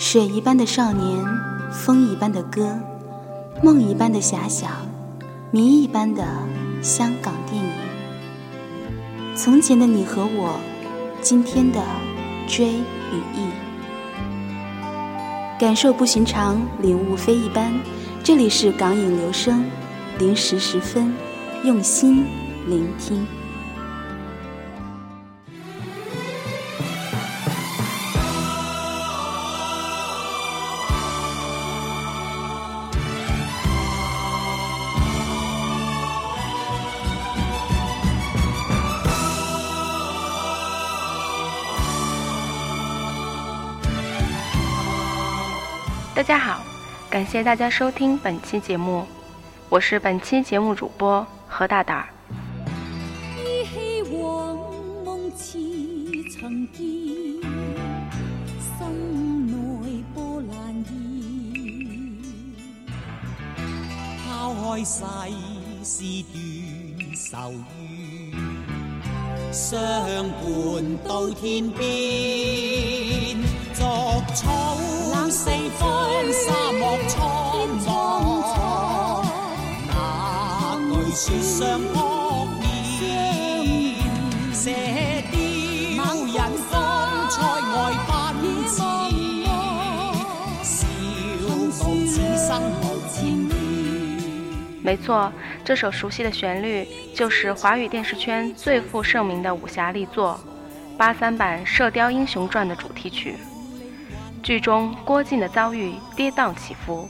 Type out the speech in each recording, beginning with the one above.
水一般的少年，风一般的歌，梦一般的遐想，谜一般的香港电影。从前的你和我，今天的追与忆，感受不寻常，领悟非一般。这里是港影留声，零时十分，用心聆听。大家好，感谢大家收听本期节目，我是本期节目主播何大胆。依稀往梦似曾见，心内波澜现。抛开世事断愁怨，相伴到天边，作草四方。没错，这首熟悉的旋律就是华语电视圈最负盛名的武侠力作《八三版射雕英雄传》的主题曲。剧中郭靖的遭遇跌宕起伏。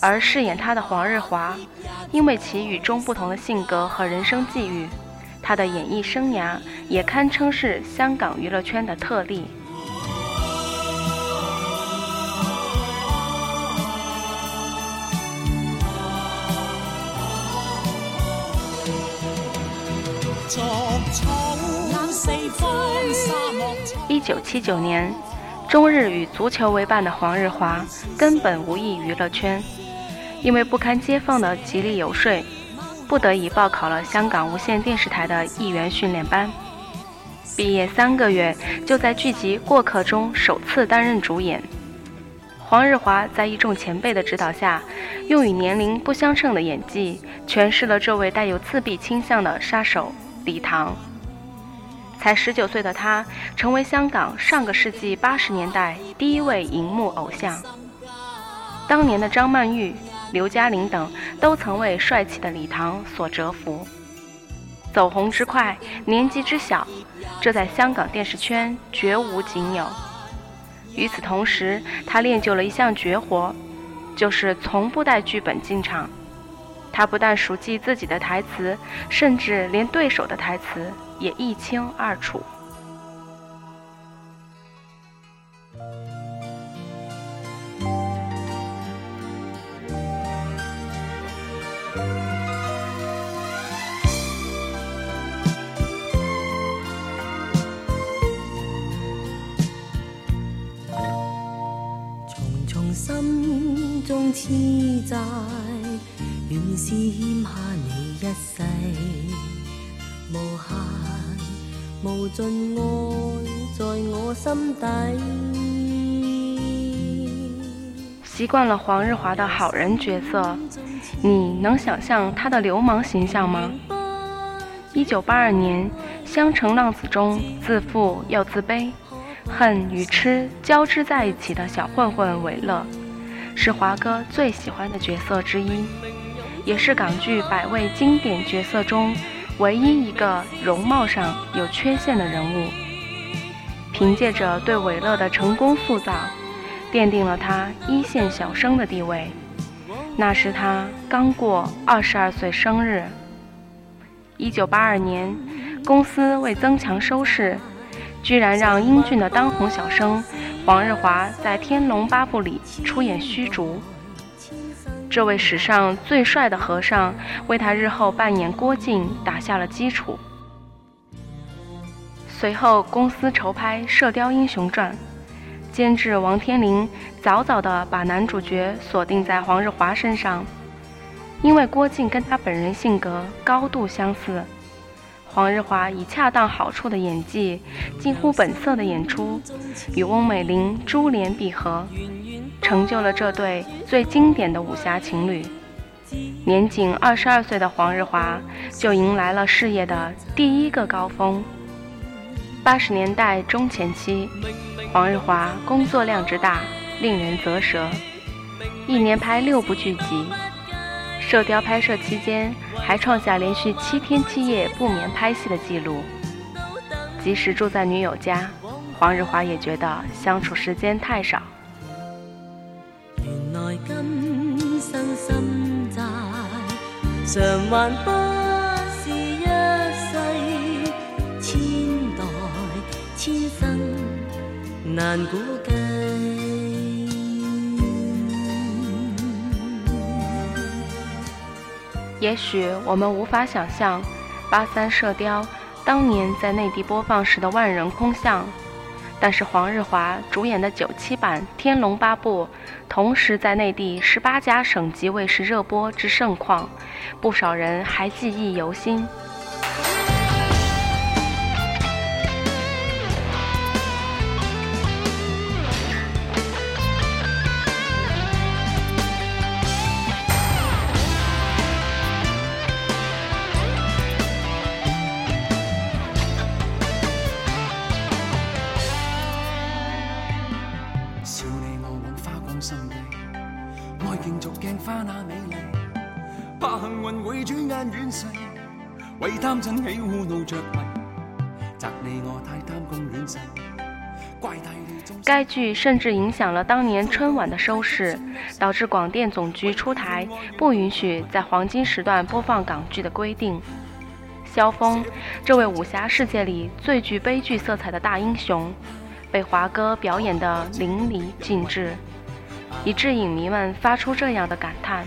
而饰演他的黄日华，因为其与众不同的性格和人生际遇，他的演艺生涯也堪称是香港娱乐圈的特例。一九七九年，中日与足球为伴的黄日华根本无意娱乐圈。因为不堪街坊的极力游说，不得已报考了香港无线电视台的艺员训练班。毕业三个月，就在剧集《过客》中首次担任主演。黄日华在一众前辈的指导下，用与年龄不相称的演技诠释了这位带有自闭倾向的杀手李唐。才十九岁的他，成为香港上个世纪八十年代第一位荧幕偶像。当年的张曼玉。刘嘉玲等都曾为帅气的李唐所折服，走红之快，年纪之小，这在香港电视圈绝无仅有。与此同时，他练就了一项绝活，就是从不带剧本进场。他不但熟记自己的台词，甚至连对手的台词也一清二楚。重重心中痴债，原是欠下你一世，无限无尽爱在我心底。习惯了黄日华的好人角色，你能想象他的流氓形象吗？一九八二年，《香城浪子》中自负又自卑，恨与痴交织在一起的小混混韦乐。是华哥最喜欢的角色之一，也是港剧百位经典角色中唯一一个容貌上有缺陷的人物。凭借着对韦乐的成功塑造，奠定了他一线小生的地位。那时他刚过二十二岁生日。一九八二年，公司为增强收视，居然让英俊的当红小生。黄日华在《天龙八部》里出演虚竹，这位史上最帅的和尚为他日后扮演郭靖打下了基础。随后，公司筹拍《射雕英雄传》，监制王天林早早地把男主角锁定在黄日华身上，因为郭靖跟他本人性格高度相似。黄日华以恰当好处的演技，近乎本色的演出，与翁美玲珠联璧合，成就了这对最经典的武侠情侣。年仅二十二岁的黄日华就迎来了事业的第一个高峰。八十年代中前期，黄日华工作量之大，令人啧舌，一年拍六部剧集。《射雕》拍摄期间，还创下连续七天七夜不眠拍戏的记录。即使住在女友家，黄日华也觉得相处时间太少。原来今生心债，偿还不是一世，千代千生难估计。也许我们无法想象八三《射雕》当年在内地播放时的万人空巷，但是黄日华主演的九七版《天龙八部》同时在内地十八家省级卫视热播之盛况，不少人还记忆犹新。该剧甚至影响了当年春晚的收视，导致广电总局出台不允许在黄金时段播放港剧的规定。萧峰，这位武侠世界里最具悲剧色彩的大英雄，被华哥表演得淋漓尽致，以致影迷们发出这样的感叹：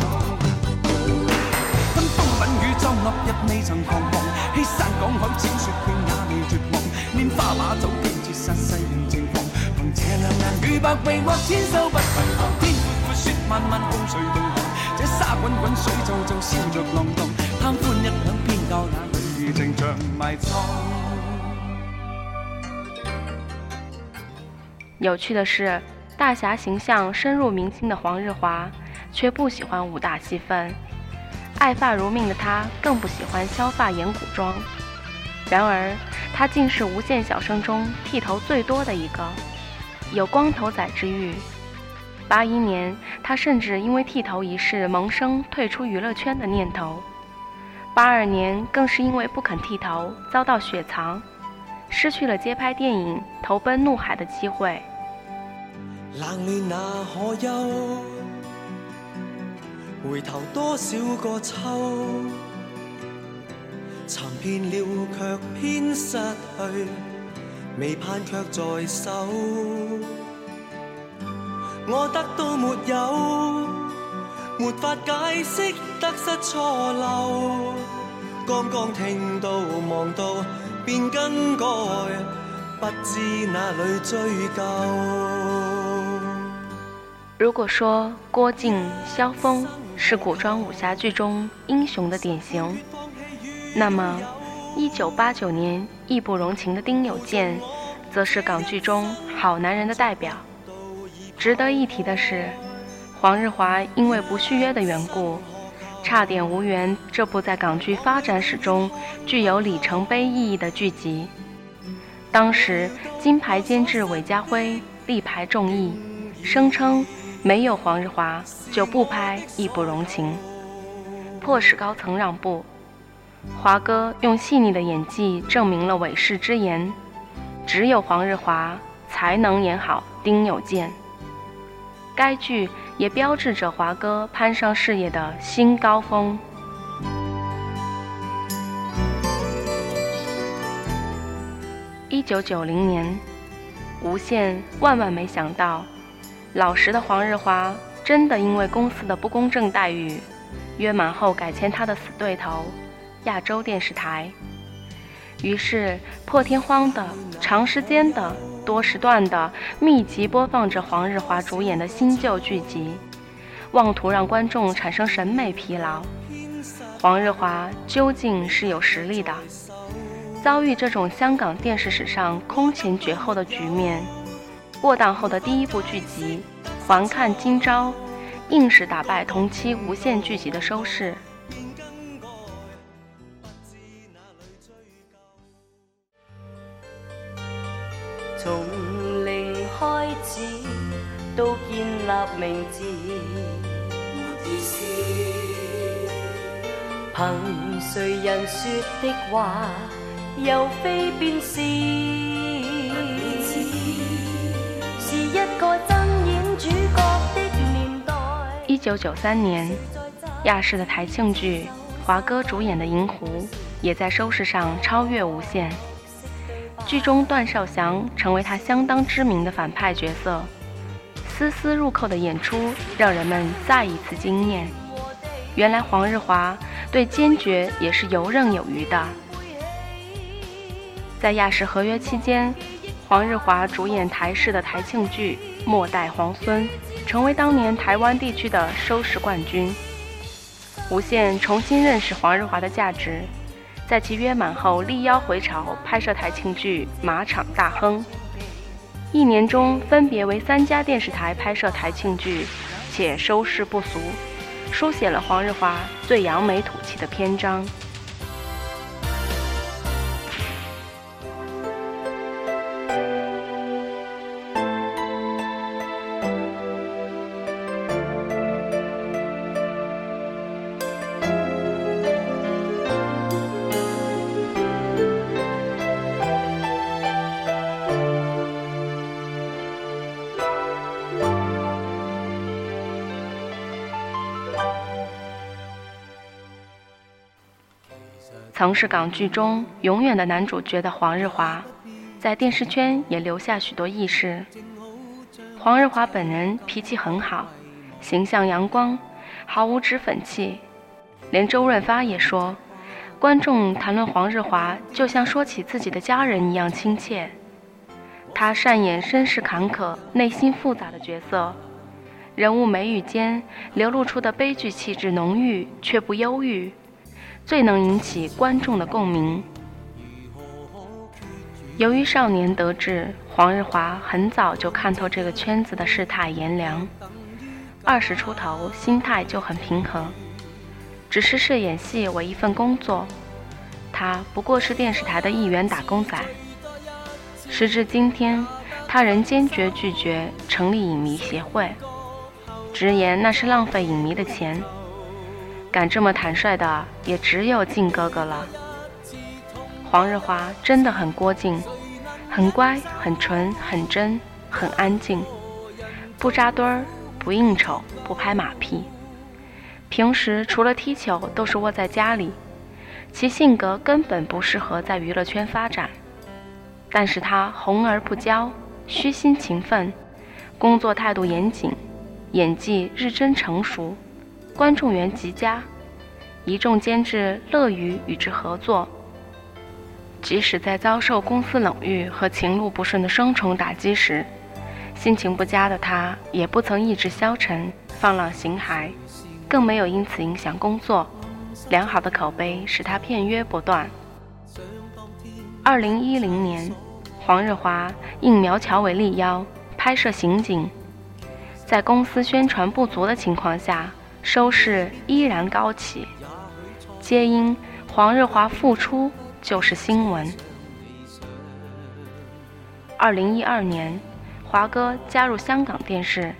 落日未曾彷徨。欺山赶海，千雪遍也未绝望。拈花把酒，偏折煞世人情狂。凭这两眼与百臂或千手不能防。天阔阔，雪漫漫风随动这沙滚滚，水皱皱，笑着浪荡。贪欢一晌，偏教那女儿情长埋葬。有趣的是，大侠形象深入民心的黄日华，却不喜欢武打戏份。爱发如命的他，更不喜欢削发演古装。然而，他竟是无线小生中剃头最多的一个，有光头仔之誉。八一年，他甚至因为剃头一事萌生退出娱乐圈的念头。八二年，更是因为不肯剃头遭到雪藏，失去了接拍电影投奔怒海的机会。冷暖那可休？回头多少个秋？寻遍了却偏失去，未盼却在手。我得到没有，没法解释得失错漏。刚刚听到望到便更改，不知哪里追究。如果说郭靖、萧峰是古装武侠剧中英雄的典型，那么一九八九年义不容情的丁有健，则是港剧中好男人的代表。值得一提的是，黄日华因为不续约的缘故，差点无缘这部在港剧发展史中具有里程碑意义的剧集。当时金牌监制韦家辉力排众议，声称没有黄日华就不拍《义不容情》，迫使高层让步。华哥用细腻的演技证明了韦氏之言：只有黄日华才能演好丁有健。该剧也标志着华哥攀上事业的新高峰。一九九零年，无线万万没想到，老实的黄日华真的因为公司的不公正待遇，约满后改签他的死对头亚洲电视台。于是破天荒的、长时间的、多时段的密集播放着黄日华主演的新旧剧集，妄图让观众产生审美疲劳。黄日华究竟是有实力的。遭遇这种香港电视史上空前绝后的局面，过档后的第一部剧集《还看今朝》，硬是打败同期无限剧集的收视。从零开始到建立名字，凭谁人说的话，又非便，是一九九三年，亚视的台庆剧华哥主演的《银狐》也在收视上超越无线。剧中段少祥成为他相当知名的反派角色，丝丝入扣的演出让人们再一次惊艳。原来黄日华对坚决也是游刃有余的。在亚视合约期间，黄日华主演台视的台庆剧《末代皇孙》，成为当年台湾地区的收视冠军。无线重新认识黄日华的价值。在其约满后，力邀回朝拍摄台庆剧《马场大亨》，一年中分别为三家电视台拍摄台庆剧，且收视不俗，书写了黄日华最扬眉吐气的篇章。曾是港剧中永远的男主角的黄日华，在电视圈也留下许多轶事。黄日华本人脾气很好，形象阳光，毫无脂粉气。连周润发也说，观众谈论黄日华，就像说起自己的家人一样亲切。他善演身世坎坷、内心复杂的角色，人物眉宇间流露出的悲剧气质浓郁却不忧郁。最能引起观众的共鸣。由于少年得志，黄日华很早就看透这个圈子的世态炎凉。二十出头，心态就很平和，只是视演戏为一份工作。他不过是电视台的一员打工仔。时至今天，他仍坚决拒绝成立影迷协会，直言那是浪费影迷的钱。敢这么坦率的，也只有靖哥哥了。黄日华真的很郭靖，很乖，很纯，很真，很安静，不扎堆儿，不应酬，不拍马屁。平时除了踢球，都是窝在家里。其性格根本不适合在娱乐圈发展。但是他红而不骄，虚心勤奋，工作态度严谨，演技日臻成熟。观众缘极佳，一众监制乐于与之合作。即使在遭受公司冷遇和情路不顺的双重打击时，心情不佳的他也不曾意志消沉、放浪形骸，更没有因此影响工作。良好的口碑使他片约不断。二零一零年，黄日华应苗侨伟力邀拍摄刑警，在公司宣传不足的情况下。收视依然高起，皆因黄日华复出就是新闻。二零一二年，华哥加入香港电视，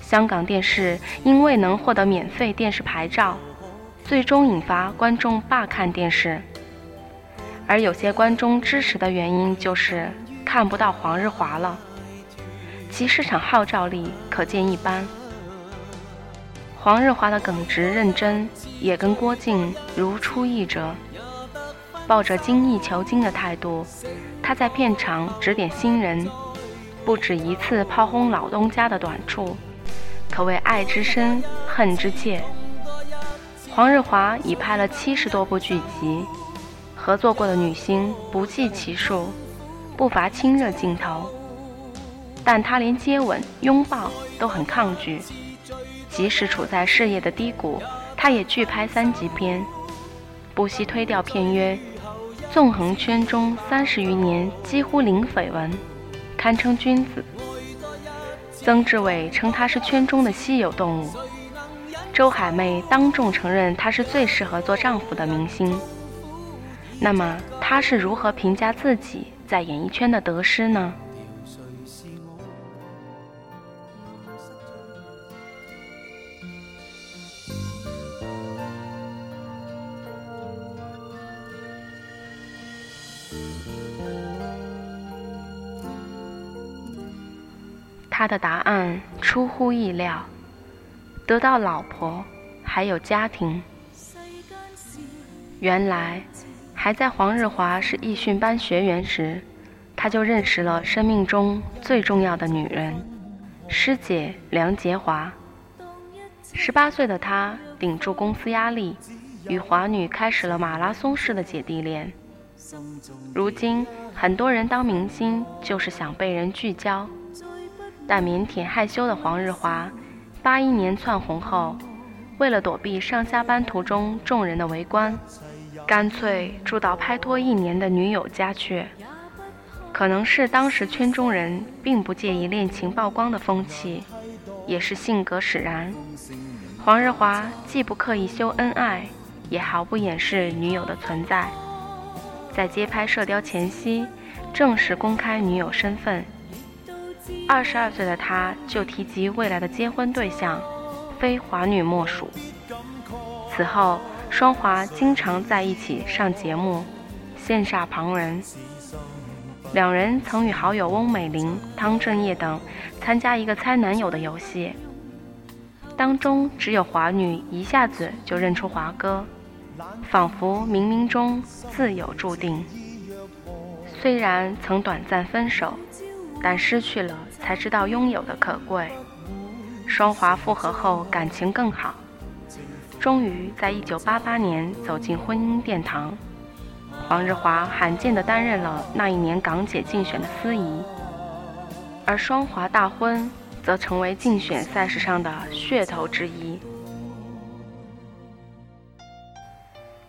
香港电视因未能获得免费电视牌照，最终引发观众罢看电视。而有些观众支持的原因就是看不到黄日华了，其市场号召力可见一斑。黄日华的耿直认真，也跟郭靖如出一辙。抱着精益求精的态度，他在片场指点新人，不止一次炮轰老东家的短处，可谓爱之深，恨之切。黄日华已拍了七十多部剧集，合作过的女星不计其数，不乏亲热镜头。但他连接吻、拥抱都很抗拒，即使处在事业的低谷，他也拒拍三级片，不惜推掉片约。纵横圈中三十余年，几乎零绯闻，堪称君子。曾志伟称他是圈中的稀有动物，周海媚当众承认他是最适合做丈夫的明星。那么，他是如何评价自己在演艺圈的得失呢？他的答案出乎意料，得到老婆，还有家庭。原来，还在黄日华是艺训班学员时，他就认识了生命中最重要的女人——师姐梁洁华。十八岁的他顶住公司压力，与华女开始了马拉松式的姐弟恋。如今，很多人当明星就是想被人聚焦。但腼腆害羞的黄日华，八一年窜红后，为了躲避上下班途中众人的围观，干脆住到拍拖一年的女友家去。可能是当时圈中人并不介意恋情曝光的风气，也是性格使然。黄日华既不刻意秀恩爱，也毫不掩饰女友的存在。在接拍《射雕》前夕，正式公开女友身份。二十二岁的他，就提及未来的结婚对象，非华女莫属。此后，双华经常在一起上节目，羡煞旁人。两人曾与好友翁美玲、汤镇业等参加一个猜男友的游戏，当中只有华女一下子就认出华哥，仿佛冥冥中自有注定。虽然曾短暂分手。但失去了才知道拥有的可贵。双华复合后感情更好，终于在一九八八年走进婚姻殿堂。黄日华罕见地担任了那一年港姐竞选的司仪，而双华大婚则成为竞选赛事上的噱头之一。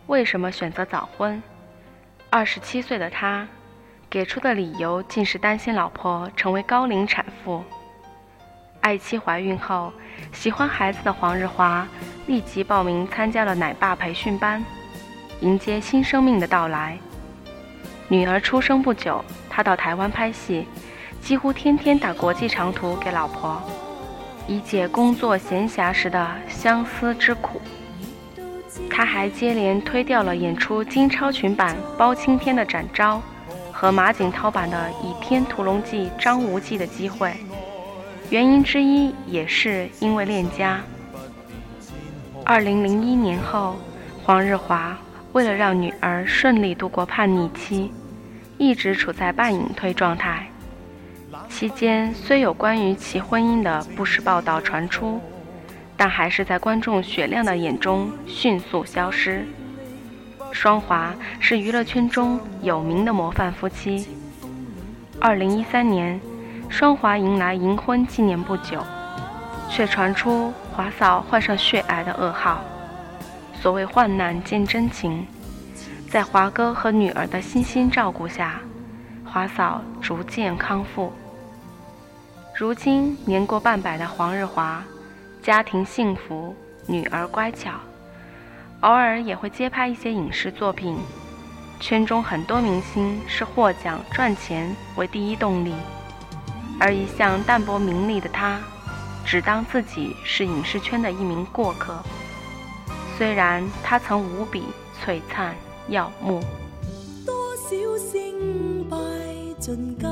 为什么选择早婚？二十七岁的他。给出的理由竟是担心老婆成为高龄产妇。爱妻怀孕后，喜欢孩子的黄日华立即报名参加了奶爸培训班，迎接新生命的到来。女儿出生不久，他到台湾拍戏，几乎天天打国际长途给老婆，以解工作闲暇时的相思之苦。他还接连推掉了演出金超群版包青天的展昭。和马景涛版的《倚天屠龙记》张无忌的机会，原因之一也是因为恋家。二零零一年后，黄日华为了让女儿顺利度过叛逆期，一直处在半隐退状态。期间虽有关于其婚姻的不实报道传出，但还是在观众雪亮的眼中迅速消失。双华是娱乐圈中有名的模范夫妻。二零一三年，双华迎来银婚纪念不久，却传出华嫂患上血癌的噩耗。所谓患难见真情，在华哥和女儿的悉心照顾下，华嫂逐渐康复。如今年过半百的黄日华，家庭幸福，女儿乖巧。偶尔也会接拍一些影视作品，圈中很多明星是获奖赚钱为第一动力，而一向淡泊名利的他，只当自己是影视圈的一名过客。虽然他曾无比璀璨耀目。多少胜败尽皆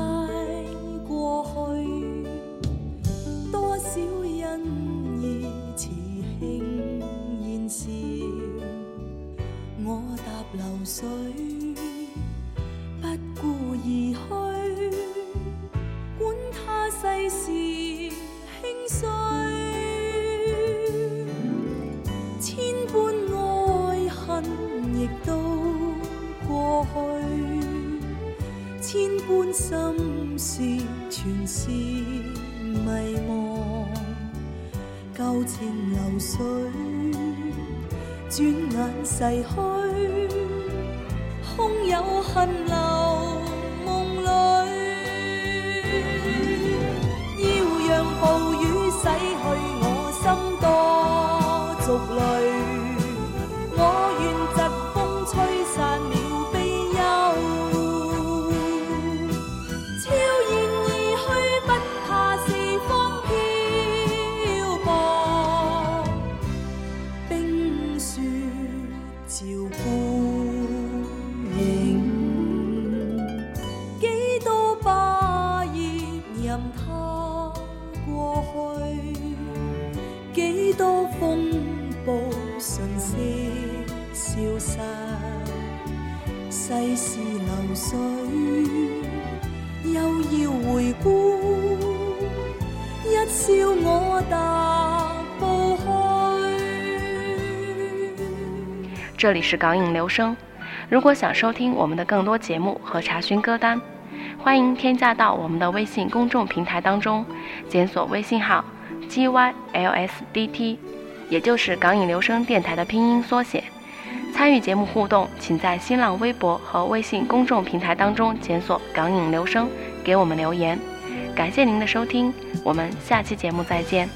多族一笑我踏步去。这里是港影留声。如果想收听我们的更多节目和查询歌单，欢迎添加到我们的微信公众平台当中，检索微信号 gylsdt，也就是港影留声电台的拼音缩写。参与节目互动，请在新浪微博和微信公众平台当中检索“港影留声”，给我们留言。感谢您的收听，我们下期节目再见。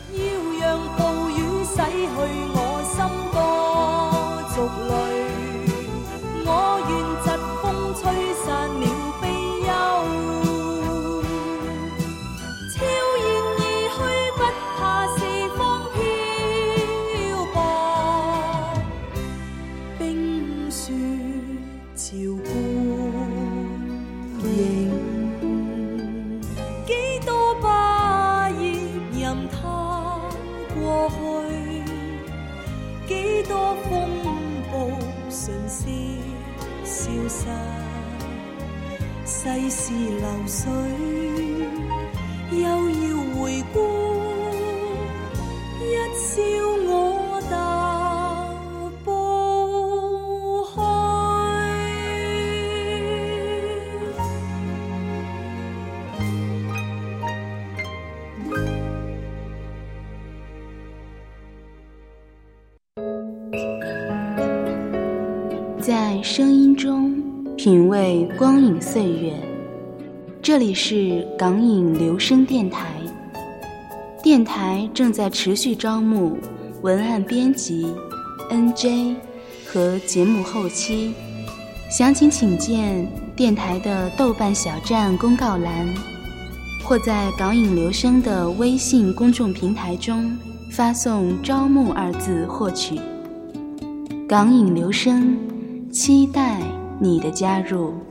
声音中品味光影岁月，这里是港影留声电台。电台正在持续招募文案编辑、NJ 和节目后期，详情请见电台的豆瓣小站公告栏，或在港影留声的微信公众平台中发送“招募”二字获取。港影留声，期待你的加入。